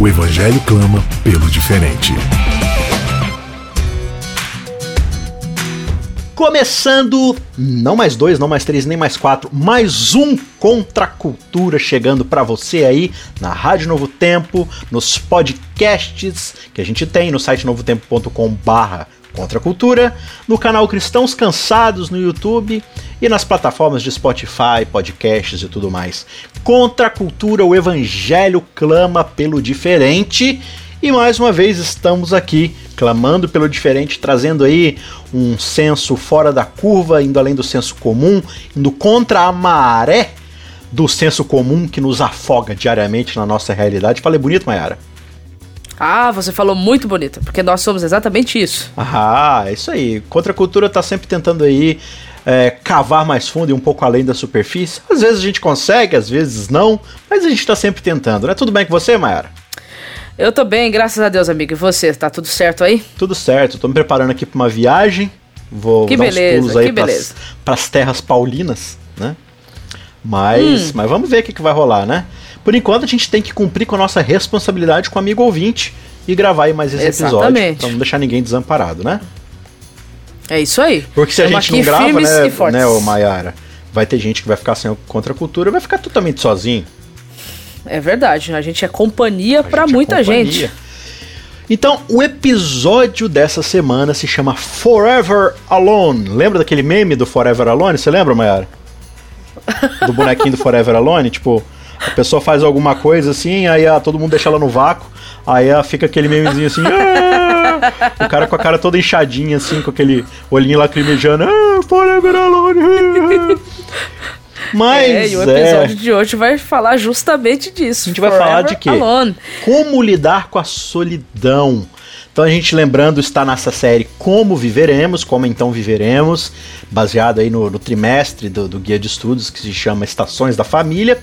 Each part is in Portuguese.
O Evangelho clama pelo diferente. Começando, não mais dois, não mais três, nem mais quatro, mais um Contra a Cultura chegando para você aí na Rádio Novo Tempo, nos podcasts que a gente tem no site novotempo.com/barra Contra a Cultura, no canal Cristãos Cansados no YouTube e nas plataformas de Spotify, podcasts e tudo mais. Contra a Cultura, o Evangelho clama pelo diferente. E mais uma vez estamos aqui clamando pelo diferente, trazendo aí um senso fora da curva, indo além do senso comum, indo contra a maré do senso comum que nos afoga diariamente na nossa realidade. Falei bonito, Mayara? Ah, você falou muito bonito, porque nós somos exatamente isso. Ah, é isso aí. Contra a cultura tá sempre tentando aí é, cavar mais fundo e um pouco além da superfície. Às vezes a gente consegue, às vezes não, mas a gente tá sempre tentando, né? Tudo bem com você, Mayara? Eu tô bem, graças a Deus, amigo. E você, tá tudo certo aí? Tudo certo, tô me preparando aqui pra uma viagem. Vou que dar beleza, uns pulos aí. Pras, pras terras paulinas, né? Mas, Hum. mas vamos ver o que, que vai rolar, né? Por enquanto a gente tem que cumprir com a nossa responsabilidade com o amigo ouvinte e gravar aí mais esse episódio. Exatamente. Pra não deixar ninguém desamparado, né? É isso aí. Porque se a Tamo gente não grava, né, e né, ô Mayara? Vai ter gente que vai ficar sem contra a cultura, vai ficar totalmente sozinho. É verdade, a gente é companhia pra gente é muita companhia. gente. Então, o episódio dessa semana se chama Forever Alone. Lembra daquele meme do Forever Alone? Você lembra, Mayara? Do bonequinho do Forever Alone? Tipo, a pessoa faz alguma coisa assim, aí ah, todo mundo deixa ela no vácuo, aí ah, fica aquele memezinho assim. "Ah!" o cara com a cara toda inchadinha, assim, com aquele olhinho lacrimejando. Ah, Forever Alone. Mas é, e o é, episódio de hoje vai falar justamente disso. A gente vai falar de quê? Alone. Como lidar com a solidão. Então a gente lembrando está nessa série Como Viveremos, Como Então Viveremos, baseado aí no, no trimestre do, do guia de estudos que se chama Estações da Família.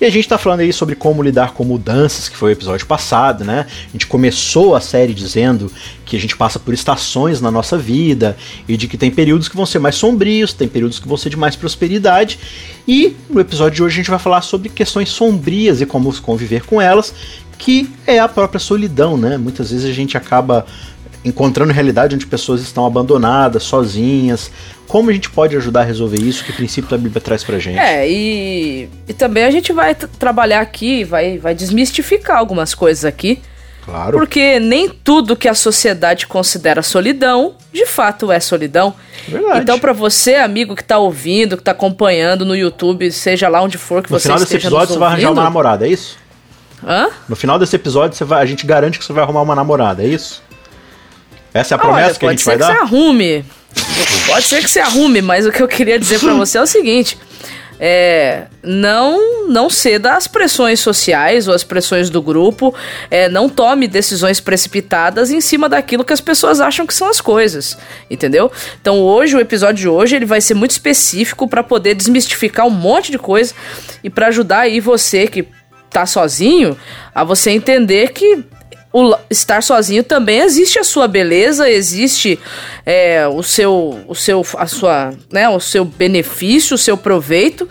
E a gente está falando aí sobre como lidar com mudanças, que foi o episódio passado, né? A gente começou a série dizendo que a gente passa por estações na nossa vida e de que tem períodos que vão ser mais sombrios, tem períodos que vão ser de mais prosperidade. E no episódio de hoje a gente vai falar sobre questões sombrias e como conviver com elas, que é a própria solidão, né? Muitas vezes a gente acaba encontrando realidade onde pessoas estão abandonadas, sozinhas. Como a gente pode ajudar a resolver isso? Que princípio a Bíblia traz pra gente? É, e, e também a gente vai trabalhar aqui, vai, vai desmistificar algumas coisas aqui. Claro. Porque nem tudo que a sociedade considera solidão, de fato é solidão. Verdade. Então, pra você, amigo que tá ouvindo, que tá acompanhando no YouTube, seja lá onde for que no você final desse esteja episódio você vai arranjar uma namorada, é isso? Hã? No final desse episódio você vai, a gente garante que você vai arrumar uma namorada, é isso? Essa é a Olha, promessa que a pode gente ser vai que dar? você arrume. Pode ser que você arrume, mas o que eu queria dizer pra você é o seguinte: é, não não ceda às pressões sociais ou às pressões do grupo, é, não tome decisões precipitadas em cima daquilo que as pessoas acham que são as coisas, entendeu? Então hoje o episódio de hoje ele vai ser muito específico pra poder desmistificar um monte de coisa e pra ajudar aí você que tá sozinho a você entender que o estar sozinho também existe a sua beleza, existe é, o seu, o seu, a sua, né, o seu benefício, o seu proveito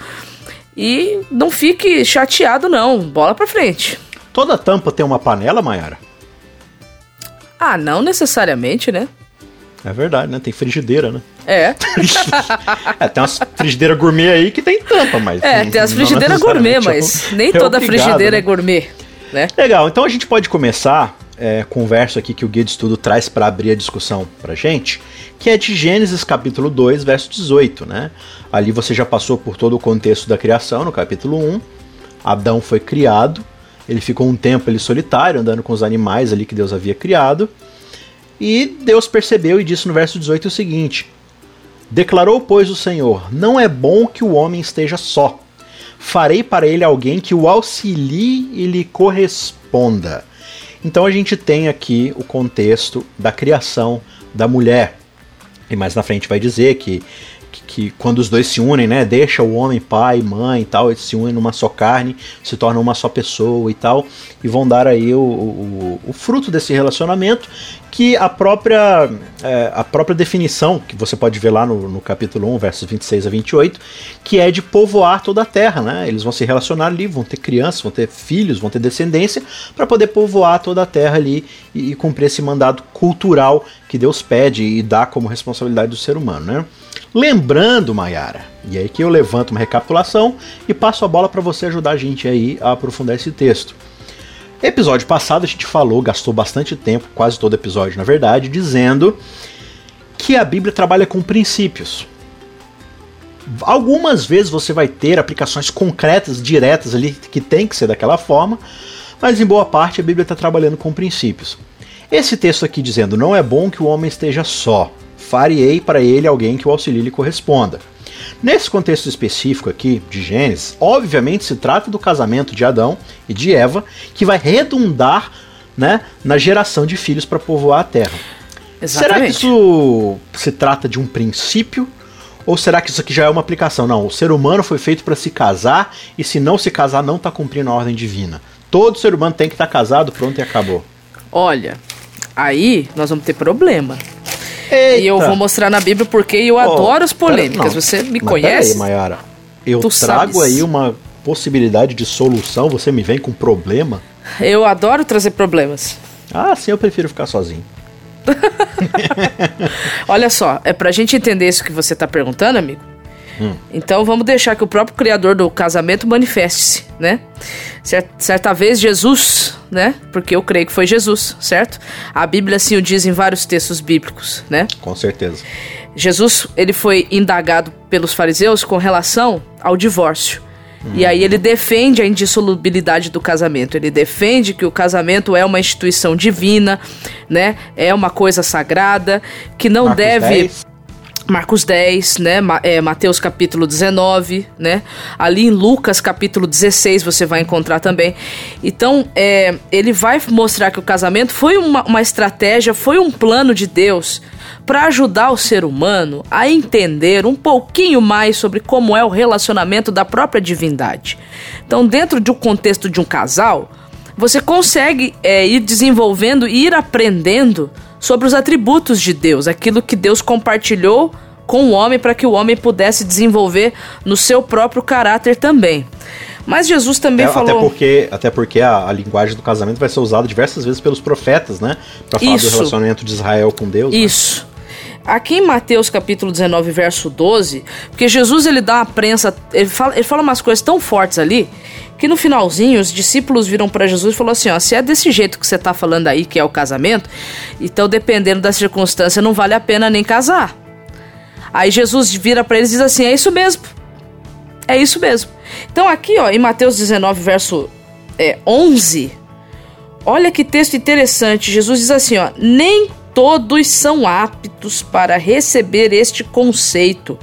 e não fique chateado não, bola pra frente. Toda tampa tem uma panela, Mayara? Ah, não necessariamente, né? É verdade, né? Tem frigideira, né? É, É, tem umas frigideiras gourmet aí que tem tampa, mas. é, não- tem as frigideiras gourmet, mas é- nem é toda obrigado, frigideira né? é gourmet, né? Legal, então a gente pode começar é, com verso aqui que o Guia de Estudo traz para abrir a discussão pra gente, que é de Gênesis capítulo 2, verso 18, né? Ali você já passou por todo o contexto da criação, no capítulo 1. Adão foi criado, ele ficou um tempo ali solitário, andando com os animais ali que Deus havia criado. E Deus percebeu e disse no verso 18 o seguinte: Declarou, pois, o Senhor: Não é bom que o homem esteja só. farei para ele alguém que o auxilie e lhe corresponda. Então a gente tem aqui o contexto da criação da mulher. E mais na frente vai dizer que que quando os dois se unem, né, deixa o homem pai, mãe e tal, eles se unem numa só carne, se tornam uma só pessoa e tal, e vão dar aí o, o, o fruto desse relacionamento que a própria, é, a própria definição, que você pode ver lá no, no capítulo 1, versos 26 a 28, que é de povoar toda a terra, né? Eles vão se relacionar ali, vão ter crianças, vão ter filhos, vão ter descendência, para poder povoar toda a terra ali e, e cumprir esse mandado cultural que Deus pede e dá como responsabilidade do ser humano, né? Lembrando, Mayara, e aí que eu levanto uma recapitulação e passo a bola para você ajudar a gente aí a aprofundar esse texto. Episódio passado a gente falou, gastou bastante tempo, quase todo episódio na verdade, dizendo que a Bíblia trabalha com princípios. Algumas vezes você vai ter aplicações concretas, diretas ali, que tem que ser daquela forma, mas em boa parte a Bíblia está trabalhando com princípios. Esse texto aqui dizendo: Não é bom que o homem esteja só farei para ele alguém que o auxilie lhe corresponda. Nesse contexto específico aqui de Gênesis, obviamente se trata do casamento de Adão e de Eva, que vai redundar né, na geração de filhos para povoar a terra. Exatamente. Será que isso se trata de um princípio? Ou será que isso aqui já é uma aplicação? Não, o ser humano foi feito para se casar e se não se casar não está cumprindo a ordem divina. Todo ser humano tem que estar tá casado, pronto e acabou. Olha, aí nós vamos ter problema. Eita. E eu vou mostrar na Bíblia porque eu oh, adoro as polêmicas. Pera, você me conhece? Peraí, Mayara. Eu tu trago sabes. aí uma possibilidade de solução, você me vem com problema? Eu adoro trazer problemas. Ah, sim, eu prefiro ficar sozinho. Olha só, é pra gente entender isso que você tá perguntando, amigo. Hum. Então vamos deixar que o próprio criador do casamento manifeste-se, né? Certa vez Jesus, né? Porque eu creio que foi Jesus, certo? A Bíblia assim o diz em vários textos bíblicos, né? Com certeza. Jesus, ele foi indagado pelos fariseus com relação ao divórcio. E aí ele defende a indissolubilidade do casamento. Ele defende que o casamento é uma instituição divina, né? É uma coisa sagrada que não Marcos deve 10. Marcos 10, né? É, Mateus capítulo 19, né? Ali em Lucas capítulo 16 você vai encontrar também. Então, é, ele vai mostrar que o casamento foi uma, uma estratégia, foi um plano de Deus para ajudar o ser humano a entender um pouquinho mais sobre como é o relacionamento da própria divindade. Então, dentro de um contexto de um casal, você consegue é, ir desenvolvendo e ir aprendendo sobre os atributos de Deus, aquilo que Deus compartilhou com o homem para que o homem pudesse desenvolver no seu próprio caráter também. Mas Jesus também até, falou. Até porque, até porque a, a, linguagem do casamento vai ser usada diversas vezes pelos profetas, né? Para falar Isso. do relacionamento de Israel com Deus. Né? Isso. Né? Aqui em Mateus capítulo 19, verso 12, porque Jesus ele dá uma prensa, ele fala, ele fala umas coisas tão fortes ali, que no finalzinho os discípulos viram para Jesus e falou assim: ó, se é desse jeito que você tá falando aí, que é o casamento, então dependendo da circunstância não vale a pena nem casar. Aí Jesus vira para eles e diz assim: é isso mesmo. É isso mesmo. Então aqui, ó, em Mateus 19, verso é, 11, olha que texto interessante. Jesus diz assim, ó: nem todos são aptos para receber este conceito.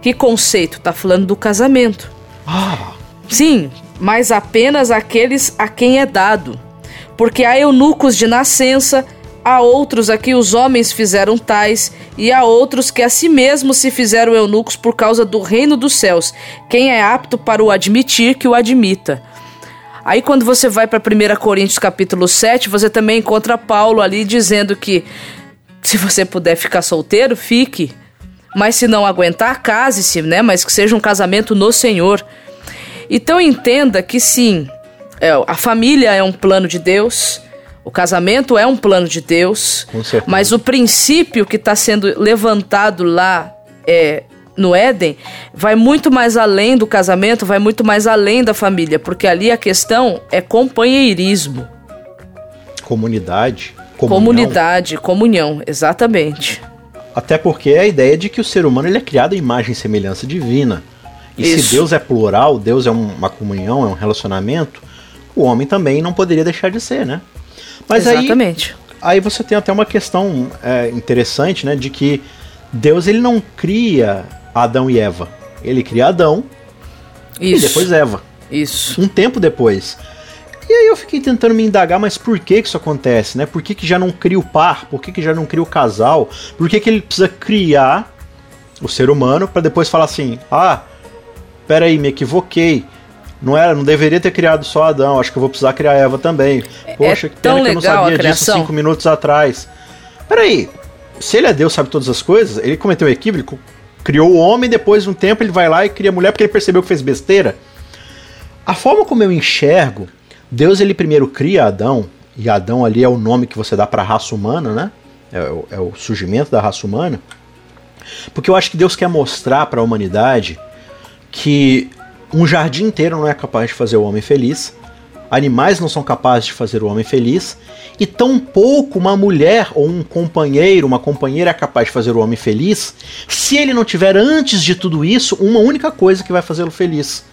Que conceito? Tá falando do casamento. Ah. Sim, mas apenas aqueles a quem é dado. Porque há eunucos de nascença, há outros a que os homens fizeram tais, e há outros que a si mesmos se fizeram eunucos por causa do reino dos céus. Quem é apto para o admitir, que o admita. Aí quando você vai para 1 Coríntios capítulo 7, você também encontra Paulo ali dizendo que se você puder ficar solteiro, fique. Mas se não aguentar, case-se, né? Mas que seja um casamento no Senhor. Então entenda que sim, é, a família é um plano de Deus, o casamento é um plano de Deus, mas o princípio que está sendo levantado lá é, no Éden vai muito mais além do casamento, vai muito mais além da família, porque ali a questão é companheirismo. Comunidade. Comunhão. Comunidade, comunhão, exatamente. Até porque é a ideia de que o ser humano ele é criado em imagem e semelhança divina. E Isso. se Deus é plural, Deus é uma comunhão, é um relacionamento, o homem também não poderia deixar de ser, né? Mas Exatamente. Aí, aí você tem até uma questão é, interessante, né? De que Deus ele não cria Adão e Eva. Ele cria Adão Isso. E depois Eva. Isso. Um tempo depois. E aí eu fiquei tentando me indagar, mas por que que isso acontece, né? Por que que já não cria o par? Por que que já não cria o casal? Por que que ele precisa criar o ser humano para depois falar assim: "Ah, peraí, me equivoquei. Não era, não deveria ter criado só Adão, acho que eu vou precisar criar Eva também. É Poxa, é que pena que eu não sabia disso cinco minutos atrás. Peraí, se ele é Deus, sabe todas as coisas, ele cometeu um equívoco, criou o homem, depois de um tempo ele vai lá e cria a mulher porque ele percebeu que fez besteira. A forma como eu enxergo Deus ele primeiro cria Adão, e Adão ali é o nome que você dá para a raça humana, né? É, é, o surgimento da raça humana. Porque eu acho que Deus quer mostrar para a humanidade que um jardim inteiro não é capaz de fazer o homem feliz, animais não são capazes de fazer o homem feliz, e tão pouco uma mulher ou um companheiro, uma companheira é capaz de fazer o homem feliz, se ele não tiver antes de tudo isso uma única coisa que vai fazê-lo feliz,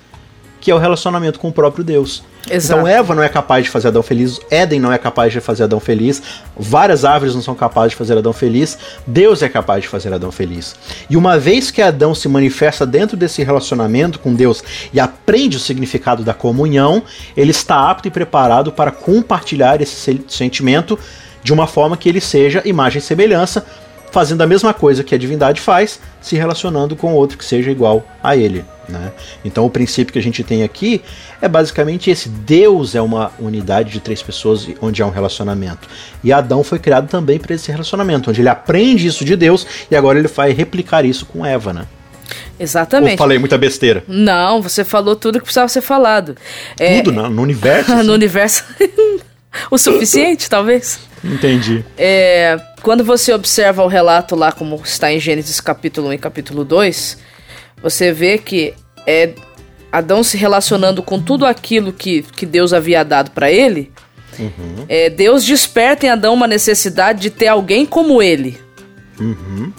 que é o relacionamento com o próprio Deus. Exato. Então Eva não é capaz de fazer Adão feliz, Éden não é capaz de fazer Adão feliz, várias árvores não são capazes de fazer Adão feliz, Deus é capaz de fazer Adão feliz. E uma vez que Adão se manifesta dentro desse relacionamento com Deus e aprende o significado da comunhão, ele está apto e preparado para compartilhar esse sentimento de uma forma que ele seja imagem e semelhança, fazendo a mesma coisa que a divindade faz, se relacionando com outro que seja igual a ele. Né? Então o princípio que a gente tem aqui é basicamente esse: Deus é uma unidade de três pessoas onde há um relacionamento. E Adão foi criado também para esse relacionamento, onde ele aprende isso de Deus e agora ele vai replicar isso com Eva, né? Exatamente. Ou falei muita besteira? Não, você falou tudo que precisava ser falado. É, tudo é... no universo? Assim? no universo. o suficiente, talvez. Entendi. É, quando você observa o relato lá, como está em Gênesis capítulo 1 e capítulo 2, você vê que é Adão se relacionando com tudo aquilo que, que Deus havia dado para ele. Uhum. É, Deus desperta em Adão uma necessidade de ter alguém como ele. Uhum.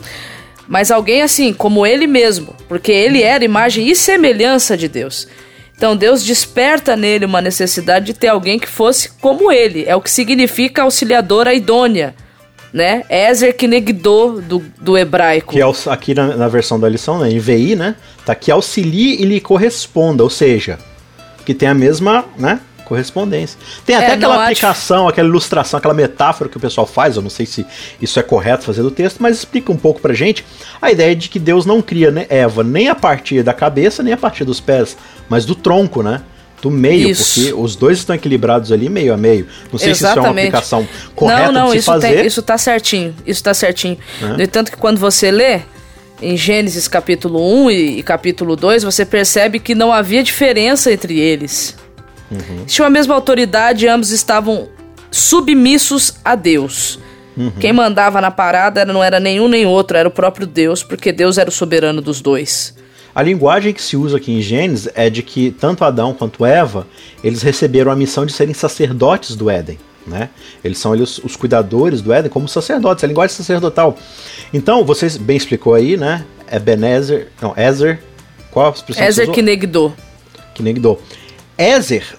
Mas alguém assim, como ele mesmo, porque ele era imagem e semelhança de Deus. Então Deus desperta nele uma necessidade de ter alguém que fosse como ele. É o que significa auxiliadora idônea, né? Ezer Kenegdo do, do hebraico. Que é aqui na, na, versão da lição, né, em né? Tá que auxilie e lhe corresponda, ou seja, que tem a mesma, né? Correspondência. Tem até é, aquela aplicação, aquela ilustração, aquela metáfora que o pessoal faz, eu não sei se isso é correto fazer do texto, mas explica um pouco pra gente a ideia de que Deus não cria né, Eva nem a partir da cabeça, nem a partir dos pés, mas do tronco, né? Do meio, isso. porque os dois estão equilibrados ali meio a meio. Não sei Exatamente. se isso é uma aplicação correta não, não, de se isso fazer. Tem, isso tá certinho, isso tá certinho. É. No entanto que quando você lê, em Gênesis capítulo 1 e, e capítulo 2, você percebe que não havia diferença entre eles. Uhum. Tinham a mesma autoridade, ambos estavam submissos a Deus. Uhum. Quem mandava na parada não era nenhum nem outro, era o próprio Deus, porque Deus era o soberano dos dois. A linguagem que se usa aqui em Gênesis é de que tanto Adão quanto Eva, eles receberam a missão de serem sacerdotes do Éden. Né? Eles são eles, os cuidadores do Éden como sacerdotes, a linguagem sacerdotal. Então, vocês bem explicou aí, né? É Benezer, não, Ezer, qual a expressão Ezer que negdou. Que negdou. Ezer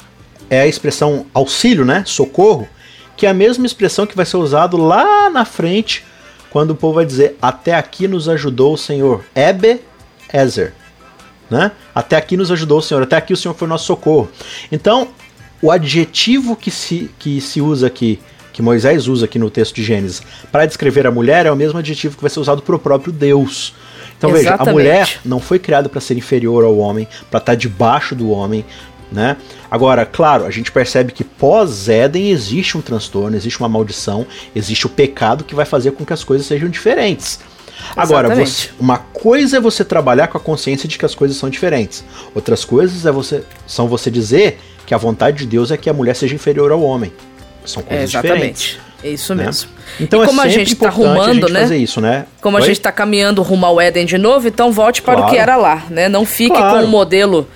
é a expressão auxílio, né? Socorro, que é a mesma expressão que vai ser usado lá na frente quando o povo vai dizer até aqui nos ajudou o Senhor. Ebe Ezer. Né? Até aqui nos ajudou o Senhor, até aqui o Senhor foi nosso socorro. Então, o adjetivo que se, que se usa aqui, que Moisés usa aqui no texto de Gênesis, para descrever a mulher, é o mesmo adjetivo que vai ser usado para o próprio Deus. Então Exatamente. veja, a mulher não foi criada para ser inferior ao homem, para estar tá debaixo do homem, né? Agora, claro, a gente percebe que pós-Éden existe um transtorno, existe uma maldição, existe o pecado que vai fazer com que as coisas sejam diferentes. Agora, você, uma coisa é você trabalhar com a consciência de que as coisas são diferentes. Outras coisas é você, são você dizer que a vontade de Deus é que a mulher seja inferior ao homem. São coisas é, exatamente. diferentes. É isso né? mesmo. Então e é como é a gente está rumando, a gente né? Isso, né? Como Oi? a gente está caminhando rumo ao Éden de novo, então volte para claro. o que era lá, né? Não fique claro. com o modelo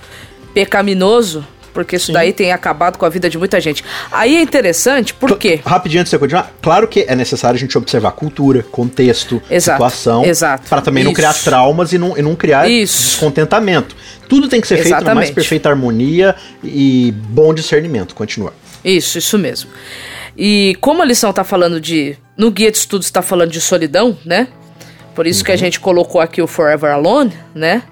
pecaminoso, porque isso Sim. daí tem acabado com a vida de muita gente. Aí é interessante, por quê? Rapidinho antes de você continuar, claro que é necessário a gente observar cultura, contexto, exato, situação, para também isso. não criar traumas e não, e não criar isso. descontentamento. Tudo tem que ser Exatamente. feito na mais perfeita harmonia e bom discernimento. Continua. Isso, isso mesmo. E como a lição está falando de. No guia de estudos está falando de solidão, né? Por isso uhum. que a uhum. gente colocou aqui o Forever Alone, né?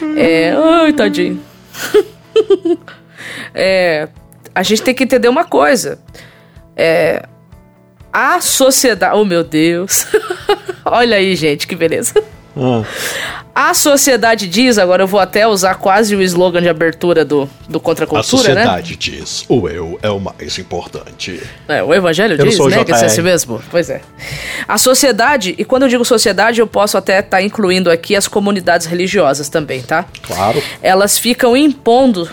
Uhum. É. Ai, tadinho. é, a gente tem que entender uma coisa. É, a sociedade. Oh, meu Deus! Olha aí, gente, que beleza. Ah. A sociedade diz, agora eu vou até usar quase o slogan de abertura do, do Contra a Cultura, né? A sociedade né? diz, o eu é o mais importante. É, o evangelho eu diz, né, que é assim mesmo. Pois é. A sociedade, e quando eu digo sociedade, eu posso até estar tá incluindo aqui as comunidades religiosas também, tá? Claro. Elas ficam impondo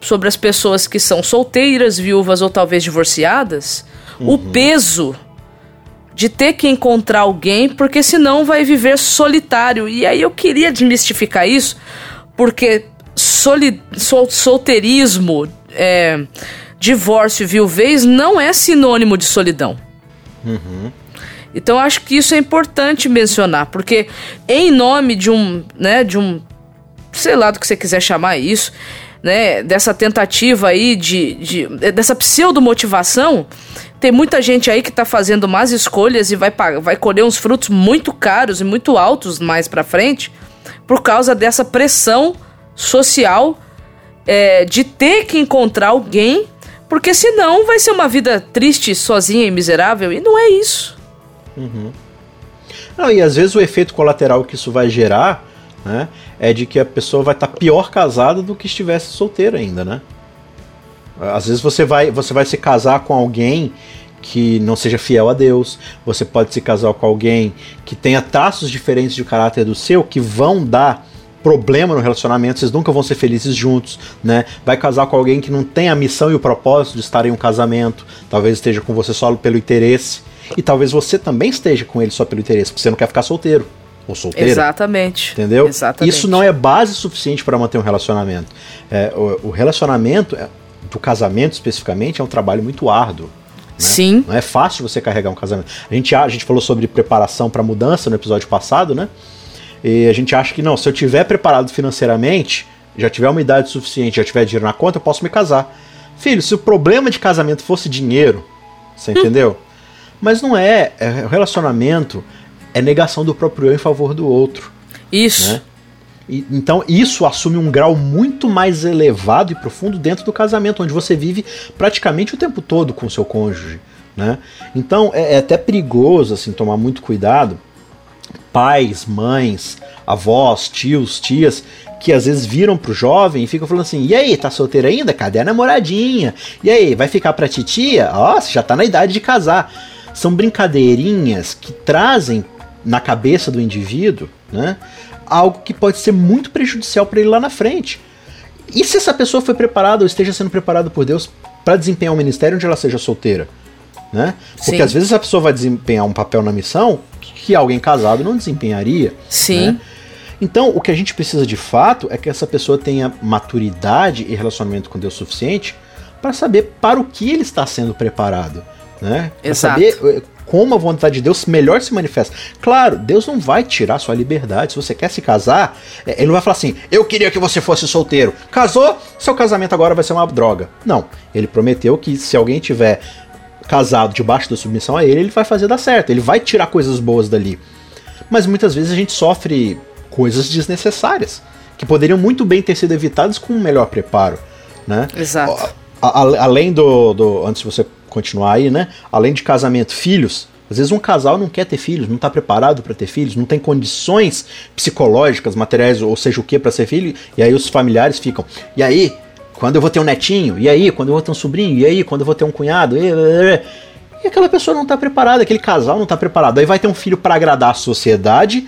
sobre as pessoas que são solteiras, viúvas ou talvez divorciadas, uhum. o peso de ter que encontrar alguém, porque senão vai viver solitário. E aí eu queria desmistificar isso, porque soli sol solteirismo, é, divórcio e viuvez não é sinônimo de solidão. Uhum. Então acho que isso é importante mencionar, porque em nome de um, né, de um, sei lá do que você quiser chamar isso, né, dessa tentativa aí de, de dessa pseudo motivação, tem muita gente aí que tá fazendo más escolhas e vai, vai colher uns frutos muito caros e muito altos mais pra frente por causa dessa pressão social é, de ter que encontrar alguém, porque senão vai ser uma vida triste, sozinha e miserável, e não é isso. Uhum. Não, e às vezes o efeito colateral que isso vai gerar né, é de que a pessoa vai estar tá pior casada do que estivesse solteira ainda, né? Às vezes você vai, você vai se casar com alguém que não seja fiel a Deus, você pode se casar com alguém que tenha traços diferentes de caráter do seu, que vão dar problema no relacionamento, vocês nunca vão ser felizes juntos, né? Vai casar com alguém que não tem a missão e o propósito de estar em um casamento, talvez esteja com você só pelo interesse, e talvez você também esteja com ele só pelo interesse, porque você não quer ficar solteiro ou solteira. Exatamente. Entendeu? Exatamente. Isso não é base suficiente para manter um relacionamento. É, o, o relacionamento do casamento especificamente é um trabalho muito árduo. Né? Sim. Não é fácil você carregar um casamento. A gente, a gente falou sobre preparação para mudança no episódio passado, né? E a gente acha que não, se eu tiver preparado financeiramente, já tiver uma idade suficiente, já tiver dinheiro na conta, eu posso me casar. Filho, se o problema de casamento fosse dinheiro, você hum. entendeu? Mas não é, é. O relacionamento é negação do próprio eu em favor do outro. Isso. Né? E, então isso assume um grau muito mais elevado e profundo dentro do casamento, onde você vive praticamente o tempo todo com o seu cônjuge. Né? Então é, é até perigoso assim tomar muito cuidado. Pais, mães, avós, tios, tias, que às vezes viram pro jovem e ficam falando assim: e aí, tá solteiro ainda? Cadê a namoradinha? E aí, vai ficar pra titia? Ó, oh, você já tá na idade de casar. São brincadeirinhas que trazem na cabeça do indivíduo, né? Algo que pode ser muito prejudicial para ele lá na frente. E se essa pessoa foi preparada ou esteja sendo preparada por Deus para desempenhar um ministério onde ela seja solteira? Né? Porque Sim. às vezes a pessoa vai desempenhar um papel na missão que alguém casado não desempenharia. Sim. Né? Então, o que a gente precisa de fato é que essa pessoa tenha maturidade e relacionamento com Deus suficiente para saber para o que ele está sendo preparado. Né? Para saber eh, como a vontade de Deus melhor se manifesta. Claro, Deus não vai tirar sua liberdade. Se você quer se casar, é, ele não vai falar assim: eu queria que você fosse solteiro. Casou, seu casamento agora vai ser uma droga. Não. Ele prometeu que se alguém tiver casado debaixo da submissão a ele, ele vai fazer dar certo. Ele vai tirar coisas boas dali. Mas muitas vezes a gente sofre coisas desnecessárias que poderiam muito bem ter sido evitadas com um melhor preparo, né? Exato. além do, do antes de você continuar aí, né? Além de casamento, filhos. Às vezes um casal não quer ter filhos, não está preparado para ter filhos, não tem condições psicológicas, materiais, ou seja o que para ser filho, e aí os familiares ficam. E aí, quando eu vou ter um netinho? E aí, quando eu vou ter um sobrinho? E aí, quando eu vou ter um cunhado? E, e aquela pessoa não está preparada, aquele casal não está preparado. Aí vai ter um filho para agradar a sociedade,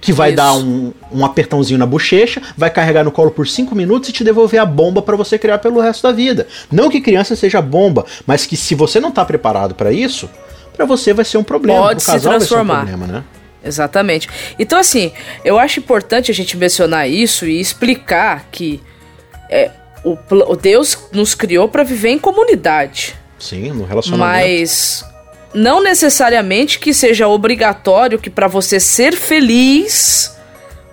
que vai Isso. dar um, um apertãozinho na bochecha, vai carregar no colo por 5 minutos e te devolver a bomba para você criar pelo resto da vida. Não que criança seja bomba, mas que se você não tá preparado para isso, para você vai ser um problema. Pode se transformar. Um problema, né? Exatamente. Então, assim, eu acho importante a gente mencionar isso e explicar que é, o, o Deus nos criou para viver em comunidade. Sim, no relacionamento. Mas não necessariamente que seja obrigatório que para você ser feliz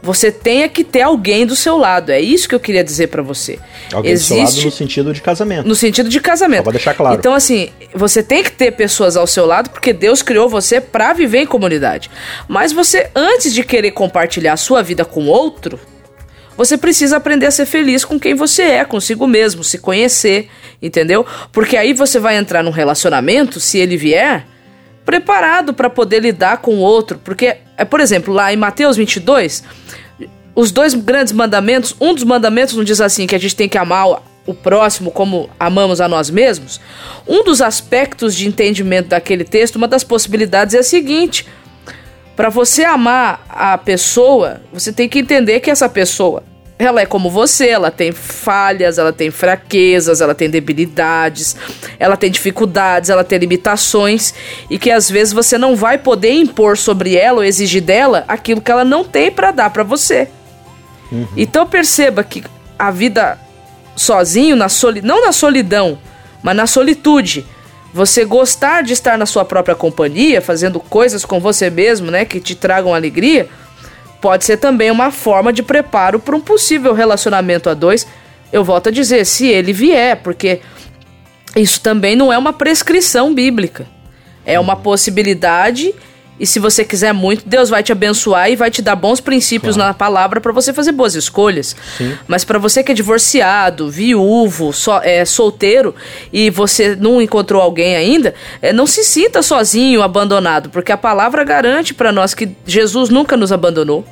você tenha que ter alguém do seu lado. É isso que eu queria dizer para você. Alguém Existe... do seu lado no sentido de casamento. No sentido de casamento. Só pra deixar claro. Então, assim, você tem que ter pessoas ao seu lado porque Deus criou você para viver em comunidade. Mas você, antes de querer compartilhar a sua vida com outro, você precisa aprender a ser feliz com quem você é, consigo mesmo, se conhecer, entendeu? Porque aí você vai entrar num relacionamento, se ele vier, preparado para poder lidar com o outro. Porque, é, por exemplo, lá em Mateus 22, os dois grandes mandamentos, um dos mandamentos não diz assim que a gente tem que amar o próximo como amamos a nós mesmos. Um dos aspectos de entendimento daquele texto, uma das possibilidades é a seguinte: para você amar a pessoa, você tem que entender que essa pessoa, ela é como você, ela tem falhas, ela tem fraquezas, ela tem debilidades, ela tem dificuldades, ela tem limitações e que às vezes você não vai poder impor sobre ela ou exigir dela aquilo que ela não tem para dar para você. Uhum. Então perceba que a vida sozinho, na soli não na solidão, mas na solitude, você gostar de estar na sua própria companhia, fazendo coisas com você mesmo, né, que te tragam alegria, pode ser também uma forma de preparo para um possível relacionamento a dois. Eu volto a dizer, se ele vier, porque isso também não é uma prescrição bíblica. É uma possibilidade e se você quiser muito, Deus vai te abençoar e vai te dar bons princípios claro. na palavra para você fazer boas escolhas. Sim. Mas para você que é divorciado, viúvo, so, é, solteiro e você não encontrou alguém ainda, é, não se sinta sozinho, abandonado, porque a palavra garante para nós que Jesus nunca nos abandonou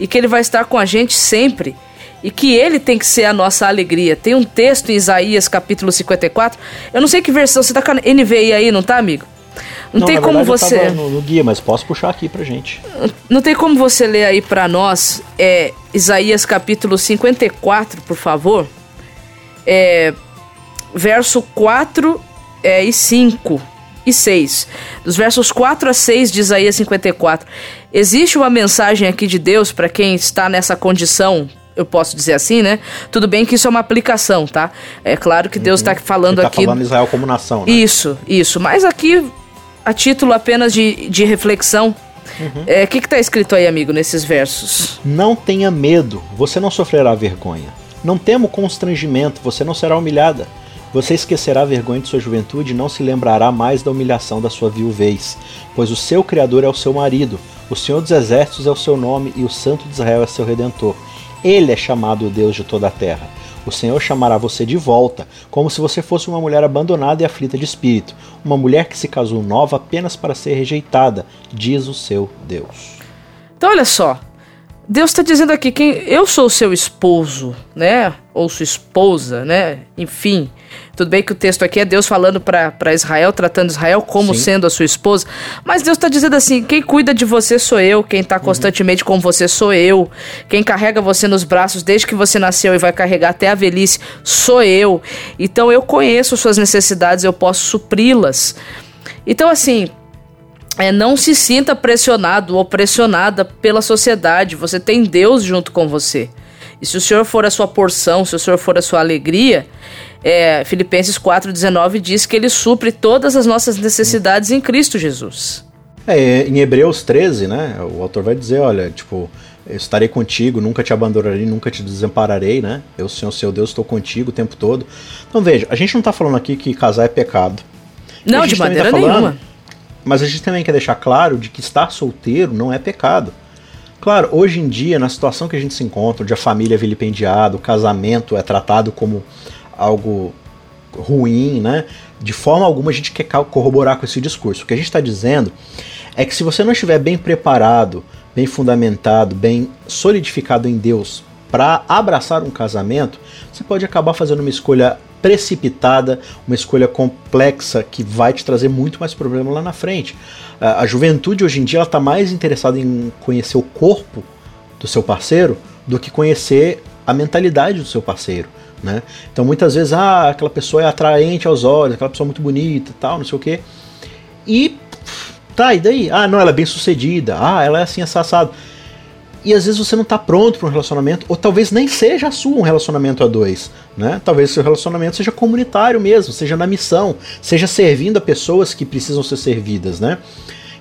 e que ele vai estar com a gente sempre e que ele tem que ser a nossa alegria. Tem um texto em Isaías capítulo 54. Eu não sei que versão você tá com a NVI aí, não tá, amigo? Não, não tem como você. No, no, guia, mas posso puxar aqui pra gente. Não tem como você ler aí pra nós é, Isaías capítulo 54, por favor. É, verso 4 é, e 5 e 6. Dos versos 4 a 6 de Isaías 54. Existe uma mensagem aqui de Deus para quem está nessa condição eu posso dizer assim, né? Tudo bem que isso é uma aplicação, tá? É claro que Deus está uhum. falando Ele tá aqui. falando Israel como nação, né? Isso, isso. Mas aqui a título apenas de, de reflexão, o uhum. é, que está escrito aí, amigo, nesses versos? Não tenha medo, você não sofrerá vergonha. Não tema o constrangimento, você não será humilhada. Você esquecerá a vergonha de sua juventude e não se lembrará mais da humilhação da sua viuvez, pois o seu Criador é o seu marido, o Senhor dos Exércitos é o seu nome e o Santo de Israel é seu Redentor. Ele é chamado o Deus de toda a terra. O Senhor chamará você de volta, como se você fosse uma mulher abandonada e aflita de espírito, uma mulher que se casou nova apenas para ser rejeitada, diz o seu Deus. Então, olha só, Deus está dizendo aqui que eu sou seu esposo, né? Ou sua esposa, né? Enfim. Tudo bem que o texto aqui é Deus falando para Israel, tratando Israel como Sim. sendo a sua esposa. Mas Deus está dizendo assim: quem cuida de você sou eu, quem está constantemente uhum. com você sou eu, quem carrega você nos braços desde que você nasceu e vai carregar até a velhice sou eu. Então eu conheço suas necessidades, eu posso supri-las. Então, assim, é, não se sinta pressionado ou pressionada pela sociedade. Você tem Deus junto com você. E se o Senhor for a sua porção, se o Senhor for a sua alegria, é, Filipenses 4,19 diz que ele supre todas as nossas necessidades em Cristo Jesus. É, em Hebreus 13, né, o autor vai dizer, olha, tipo, eu estarei contigo, nunca te abandonarei, nunca te desampararei, né? Eu, Senhor, seu Deus, estou contigo o tempo todo. Então veja, a gente não está falando aqui que casar é pecado. Não, de tá maneira tá falando, nenhuma. Mas a gente também quer deixar claro de que estar solteiro não é pecado. Claro, hoje em dia, na situação que a gente se encontra, onde a família é vilipendiada, o casamento é tratado como algo ruim, né? De forma alguma a gente quer corroborar com esse discurso. O que a gente está dizendo é que se você não estiver bem preparado, bem fundamentado, bem solidificado em Deus para abraçar um casamento, você pode acabar fazendo uma escolha precipitada, uma escolha complexa que vai te trazer muito mais problema lá na frente. A juventude hoje em dia está mais interessada em conhecer o corpo do seu parceiro do que conhecer a mentalidade do seu parceiro. Né? Então muitas vezes, ah, aquela pessoa é atraente aos olhos, aquela pessoa é muito bonita tal, não sei o quê. E tá, e daí? Ah, não, ela é bem sucedida, ah, ela é assim, assado e às vezes você não está pronto para um relacionamento, ou talvez nem seja a sua um relacionamento a dois, né? Talvez seu relacionamento seja comunitário mesmo, seja na missão, seja servindo a pessoas que precisam ser servidas, né?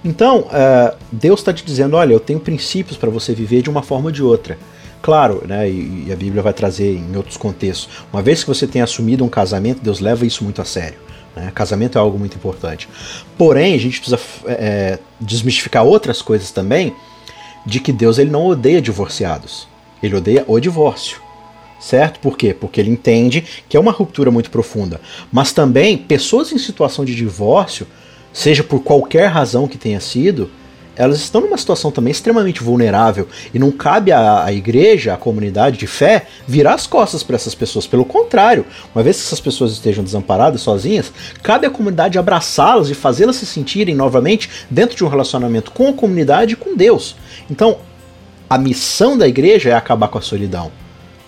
Então, uh, Deus está te dizendo, olha, eu tenho princípios para você viver de uma forma ou de outra. Claro, né, e, e a Bíblia vai trazer em outros contextos. Uma vez que você tem assumido um casamento, Deus leva isso muito a sério. Né? Casamento é algo muito importante. Porém, a gente precisa é, desmistificar outras coisas também, de que Deus ele não odeia divorciados. Ele odeia o divórcio. Certo? Por quê? Porque ele entende que é uma ruptura muito profunda. Mas também, pessoas em situação de divórcio, seja por qualquer razão que tenha sido, elas estão numa situação também extremamente vulnerável e não cabe à, à igreja, à comunidade de fé, virar as costas para essas pessoas. Pelo contrário, uma vez que essas pessoas estejam desamparadas, sozinhas, cabe à comunidade abraçá-las e fazê-las se sentirem novamente dentro de um relacionamento com a comunidade e com Deus. Então, a missão da igreja é acabar com a solidão.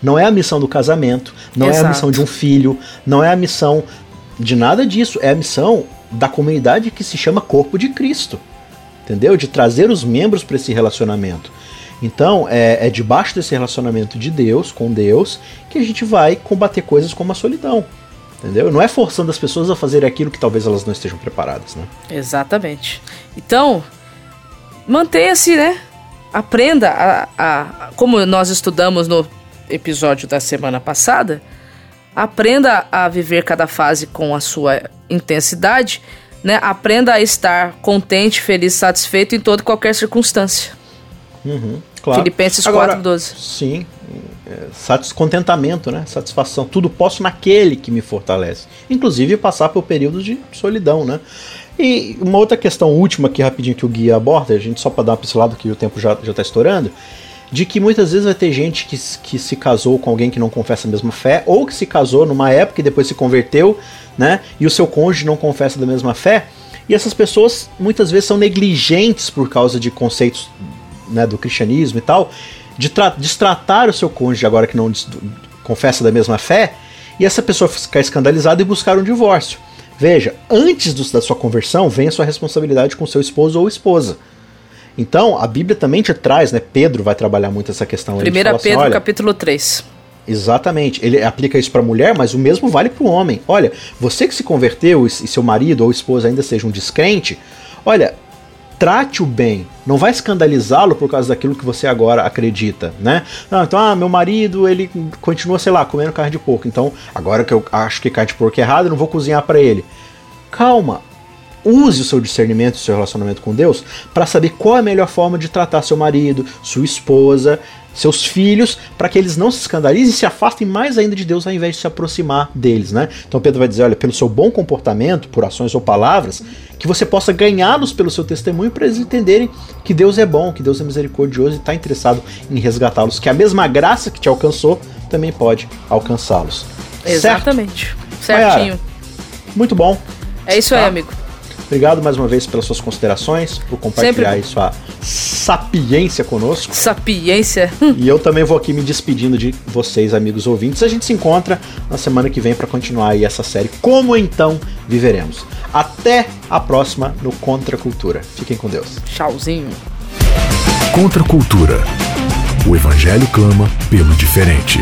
Não é a missão do casamento, não Exato. é a missão de um filho, não é a missão de nada disso, é a missão da comunidade que se chama Corpo de Cristo entendeu? De trazer os membros para esse relacionamento. Então, é, é debaixo desse relacionamento de Deus, com Deus, que a gente vai combater coisas como a solidão. Entendeu? Não é forçando as pessoas a fazer aquilo que talvez elas não estejam preparadas, né? Exatamente. Então, mantenha-se, né? Aprenda a, a. Como nós estudamos no episódio da semana passada, aprenda a viver cada fase com a sua intensidade né? Aprenda a estar contente, feliz, satisfeito em toda e qualquer circunstância. Uhum, claro. Filipenses 4:12. Sim, é, contentamento, né? Satisfação. Tudo posso naquele que me fortalece. Inclusive passar por períodos de solidão, né? E uma outra questão última aqui rapidinho que o guia aborda, a gente só para dar uma pincelada que o tempo já já está estourando, de que muitas vezes vai ter gente que, que se casou com alguém que não confessa a mesma fé, ou que se casou numa época e depois se converteu, né? E o seu cônjuge não confessa da mesma fé. E essas pessoas muitas vezes são negligentes por causa de conceitos né, do cristianismo e tal, de destratar o seu cônjuge agora que não confessa da mesma fé, e essa pessoa ficar escandalizada e buscar um divórcio. Veja, antes do, da sua conversão, vem a sua responsabilidade com seu esposo ou esposa. Então, a Bíblia também te traz, né? Pedro vai trabalhar muito essa questão. 1 Pedro, assim, capítulo 3. Exatamente. Ele aplica isso para a mulher, mas o mesmo vale para o homem. Olha, você que se converteu e seu marido ou esposa ainda seja um descrente, olha, trate-o bem. Não vai escandalizá-lo por causa daquilo que você agora acredita, né? Não, então, ah, meu marido, ele continua, sei lá, comendo carne de porco. Então, agora que eu acho que carne de porco é errado, eu não vou cozinhar para ele. Calma, use o seu discernimento, o seu relacionamento com Deus, para saber qual é a melhor forma de tratar seu marido, sua esposa, seus filhos, para que eles não se escandalizem e se afastem mais ainda de Deus ao invés de se aproximar deles, né? Então Pedro vai dizer, olha, pelo seu bom comportamento, por ações ou palavras, que você possa ganhá-los pelo seu testemunho para eles entenderem que Deus é bom, que Deus é misericordioso e está interessado em resgatá-los, que a mesma graça que te alcançou também pode alcançá-los. Exatamente. Certo? Certinho. muito bom. É isso tá? aí, amigo. Obrigado mais uma vez pelas suas considerações, por compartilhar Sempre... sua sapiência conosco. Sapiência. e eu também vou aqui me despedindo de vocês, amigos ouvintes. A gente se encontra na semana que vem para continuar aí essa série Como então viveremos. Até a próxima no Contra Cultura. Fiquem com Deus. Tchauzinho. Contra Cultura. O evangelho clama pelo diferente.